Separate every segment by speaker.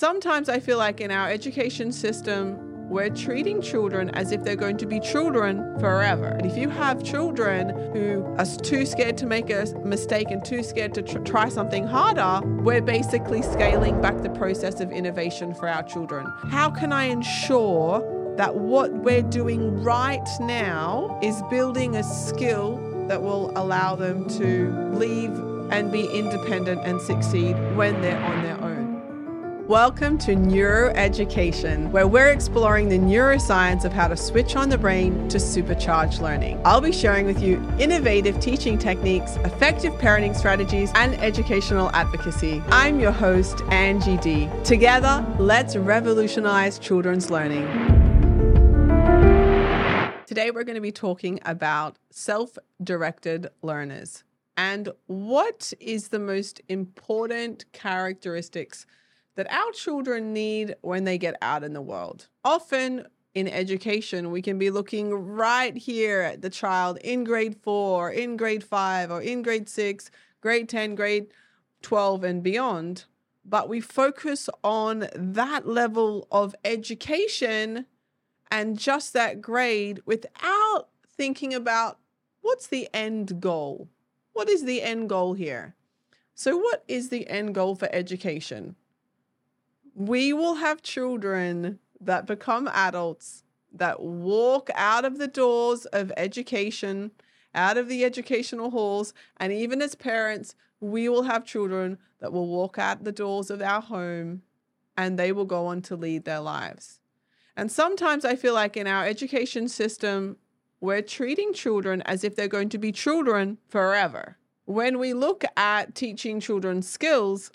Speaker 1: Sometimes I feel like in our education system, we're treating children as if they're going to be children forever. And if you have children who are too scared to make a mistake and too scared to tr- try something harder, we're basically scaling back the process of innovation for our children. How can I ensure that what we're doing right now is building a skill that will allow them to leave and be independent and succeed when they're on their own? Welcome to Neuroeducation, where we're exploring the neuroscience of how to switch on the brain to supercharge learning. I'll be sharing with you innovative teaching techniques, effective parenting strategies, and educational advocacy. I'm your host, Angie D. Together, let's revolutionize children's learning. Today, we're going to be talking about self directed learners and what is the most important characteristics that our children need when they get out in the world. Often in education, we can be looking right here at the child in grade four, in grade five, or in grade six, grade 10, grade 12, and beyond. But we focus on that level of education and just that grade without thinking about what's the end goal? What is the end goal here? So, what is the end goal for education? We will have children that become adults that walk out of the doors of education, out of the educational halls, and even as parents, we will have children that will walk out the doors of our home and they will go on to lead their lives. And sometimes I feel like in our education system, we're treating children as if they're going to be children forever. When we look at teaching children skills,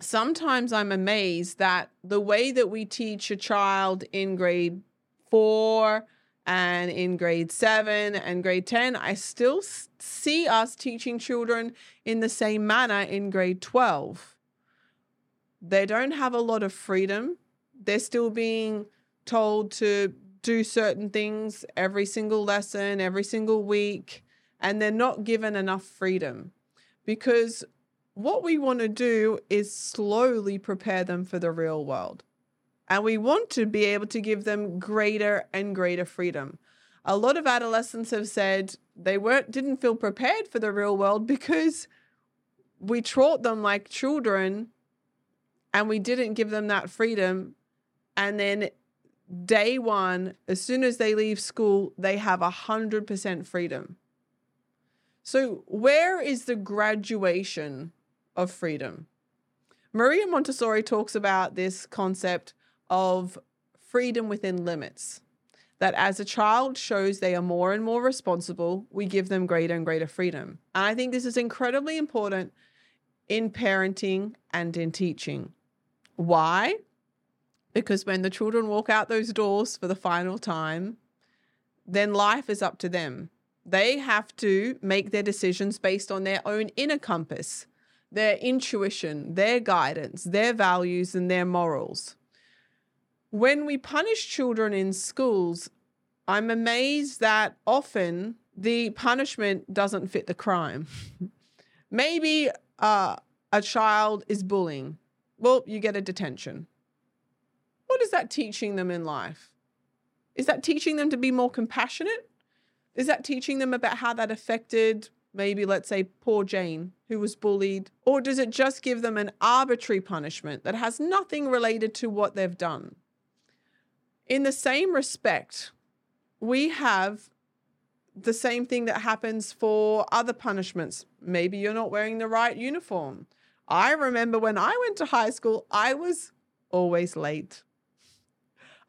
Speaker 1: sometimes I'm amazed that the way that we teach a child in grade four and in grade seven and grade 10, I still see us teaching children in the same manner in grade 12. They don't have a lot of freedom. They're still being told to do certain things every single lesson, every single week, and they're not given enough freedom because what we want to do is slowly prepare them for the real world. And we want to be able to give them greater and greater freedom. A lot of adolescents have said they weren't didn't feel prepared for the real world because we taught them like children and we didn't give them that freedom. And then day one, as soon as they leave school, they have a hundred percent freedom. So where is the graduation of freedom. Maria Montessori talks about this concept of freedom within limits. That as a child shows they are more and more responsible, we give them greater and greater freedom. And I think this is incredibly important in parenting and in teaching. Why? Because when the children walk out those doors for the final time, then life is up to them. They have to make their decisions based on their own inner compass their intuition, their guidance, their values, and their morals. When we punish children in schools, I'm amazed that often the punishment doesn't fit the crime. Maybe uh, a child is bullying. Well, you get a detention. What is that teaching them in life? Is that teaching them to be more compassionate? Is that teaching them about how that affected maybe let's say poor Jane who was bullied? Or does it just give them an arbitrary punishment that has nothing related to what they've done? In the same respect, we have the same thing that happens for other punishments. Maybe you're not wearing the right uniform. I remember when I went to high school, I was always late.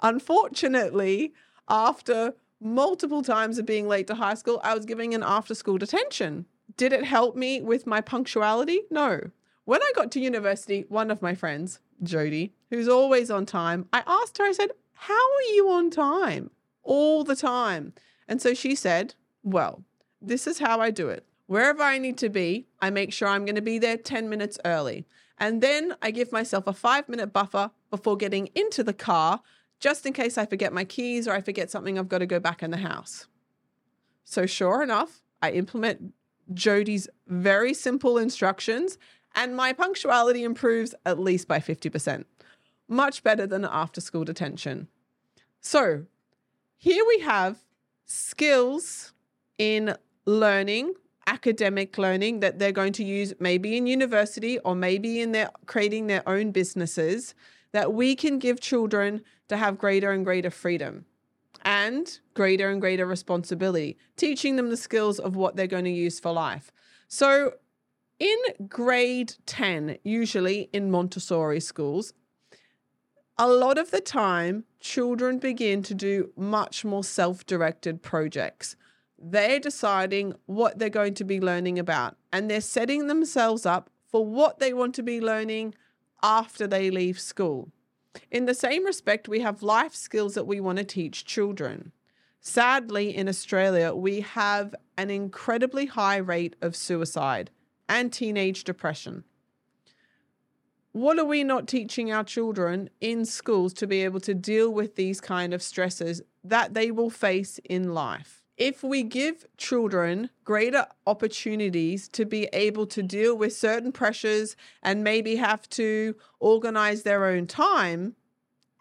Speaker 1: Unfortunately, after multiple times of being late to high school, I was giving an after school detention. Did it help me with my punctuality? No. When I got to university, one of my friends, Jody, who's always on time, I asked her, I said, How are you on time? All the time. And so she said, Well, this is how I do it. Wherever I need to be, I make sure I'm going to be there 10 minutes early. And then I give myself a five minute buffer before getting into the car just in case I forget my keys or I forget something, I've got to go back in the house. So, sure enough, I implement Jody's very simple instructions and my punctuality improves at least by 50%. much better than after school detention. So, here we have skills in learning, academic learning that they're going to use maybe in university or maybe in their creating their own businesses that we can give children to have greater and greater freedom and greater and greater responsibility, teaching them the skills of what they're going to use for life. So, in grade 10, usually in Montessori schools, a lot of the time, children begin to do much more self directed projects. They're deciding what they're going to be learning about, and they're setting themselves up for what they want to be learning after they leave school. In the same respect, we have life skills that we want to teach children. Sadly, in Australia, we have an incredibly high rate of suicide and teenage depression. What are we not teaching our children in schools to be able to deal with these kind of stresses that they will face in life? If we give children greater opportunities to be able to deal with certain pressures and maybe have to organize their own time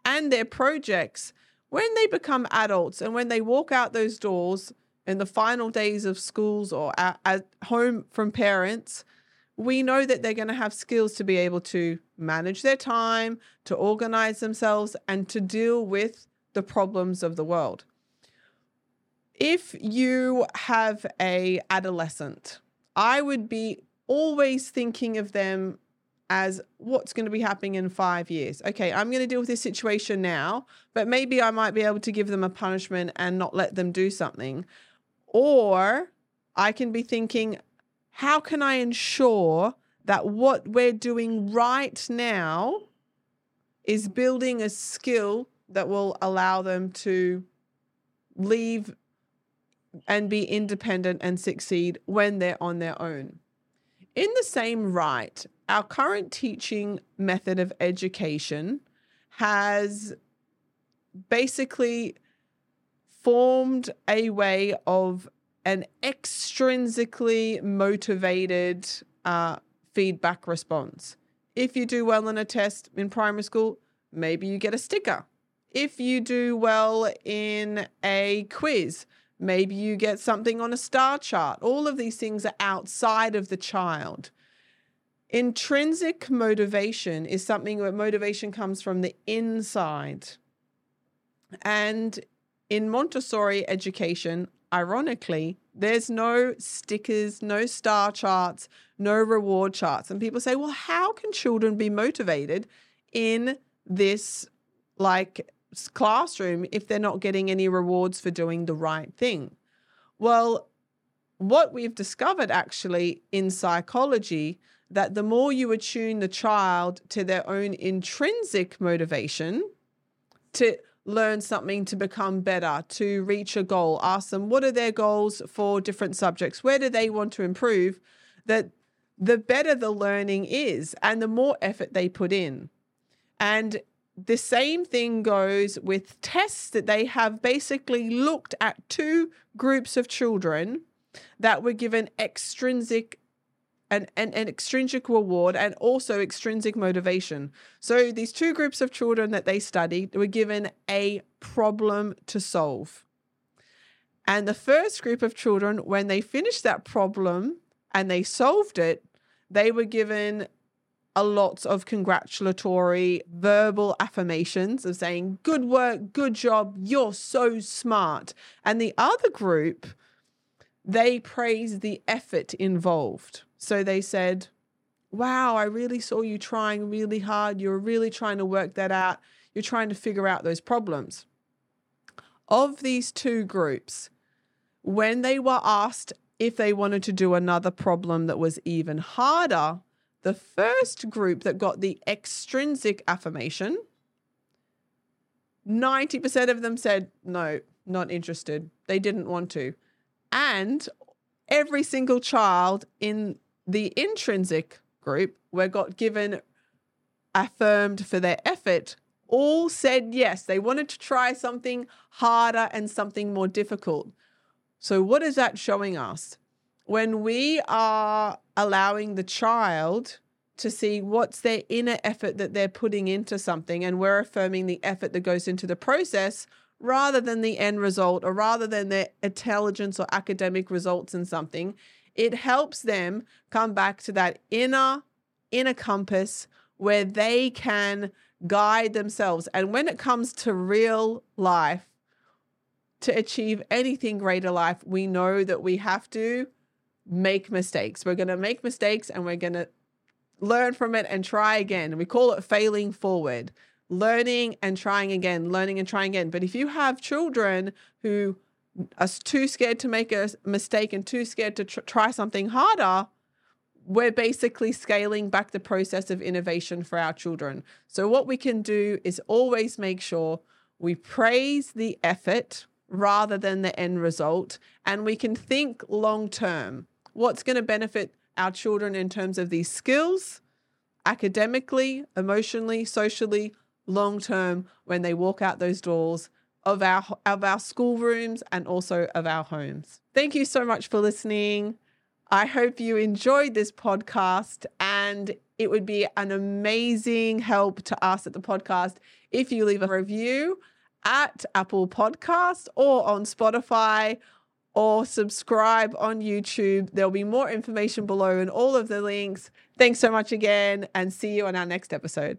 Speaker 1: and their projects, when they become adults and when they walk out those doors in the final days of schools or at, at home from parents, we know that they're going to have skills to be able to manage their time, to organize themselves, and to deal with the problems of the world if you have a adolescent, I would be always thinking of them as what's going to be happening in five years. Okay, I'm going to deal with this situation now, but maybe I might be able to give them a punishment and not let them do something. Or I can be thinking, how can I ensure that what we're doing right now is building a skill that will allow them to leave and be independent and succeed when they're on their own. In the same right, our current teaching method of education has basically formed a way of an extrinsically motivated uh, feedback response. If you do well in a test in primary school, maybe you get a sticker. If you do well in a quiz, Maybe you get something on a star chart. All of these things are outside of the child. Intrinsic motivation is something where motivation comes from the inside. And in Montessori education, ironically, there's no stickers, no star charts, no reward charts. And people say, well, how can children be motivated in this like classroom if they're not getting any rewards for doing the right thing? Well, what we've discovered actually in psychology that the more you attune the child to their own intrinsic motivation to learn something to become better, to reach a goal, ask them what are their goals for different subjects, where do they want to improve, that the better the learning is and the more effort they put in. And the same thing goes with tests that they have basically looked at two groups of children that were given extrinsic an, an, an extrinsic reward and also extrinsic motivation. So these two groups of children that they studied were given a problem to solve. And the first group of children, when they finished that problem and they solved it, they were given a lot of congratulatory verbal affirmations of saying, Good work, good job, you're so smart. And the other group, they praised the effort involved. So they said, Wow, I really saw you trying really hard. You're really trying to work that out. You're trying to figure out those problems. Of these two groups, when they were asked if they wanted to do another problem that was even harder, the first group that got the extrinsic affirmation, 90% of them said, no, not interested. They didn't want to. And every single child in the intrinsic group were got given affirmed for their effort all said yes. They wanted to try something harder and something more difficult. So, what is that showing us? When we are allowing the child to see what's their inner effort that they're putting into something. And we're affirming the effort that goes into the process rather than the end result or rather than their intelligence or academic results in something. It helps them come back to that inner, inner compass where they can guide themselves. And when it comes to real life, to achieve anything greater life, we know that we have to make mistakes. We're going to make mistakes and we're going to learn from it and try again. We call it failing forward, learning and trying again, learning and trying again. But if you have children who are too scared to make a mistake and too scared to tr- try something harder, we're basically scaling back the process of innovation for our children. So, what we can do is always make sure we praise the effort rather than the end result, and we can think long term. What's going to benefit our children in terms of these skills, academically, emotionally, socially, long term when they walk out those doors of our of our schoolrooms and also of our homes. Thank you so much for listening. I hope you enjoyed this podcast and it would be an amazing help to us at the podcast if you leave a review at Apple Podcast or on Spotify or subscribe on YouTube. There'll be more information below and all of the links. Thanks so much again and see you on our next episode.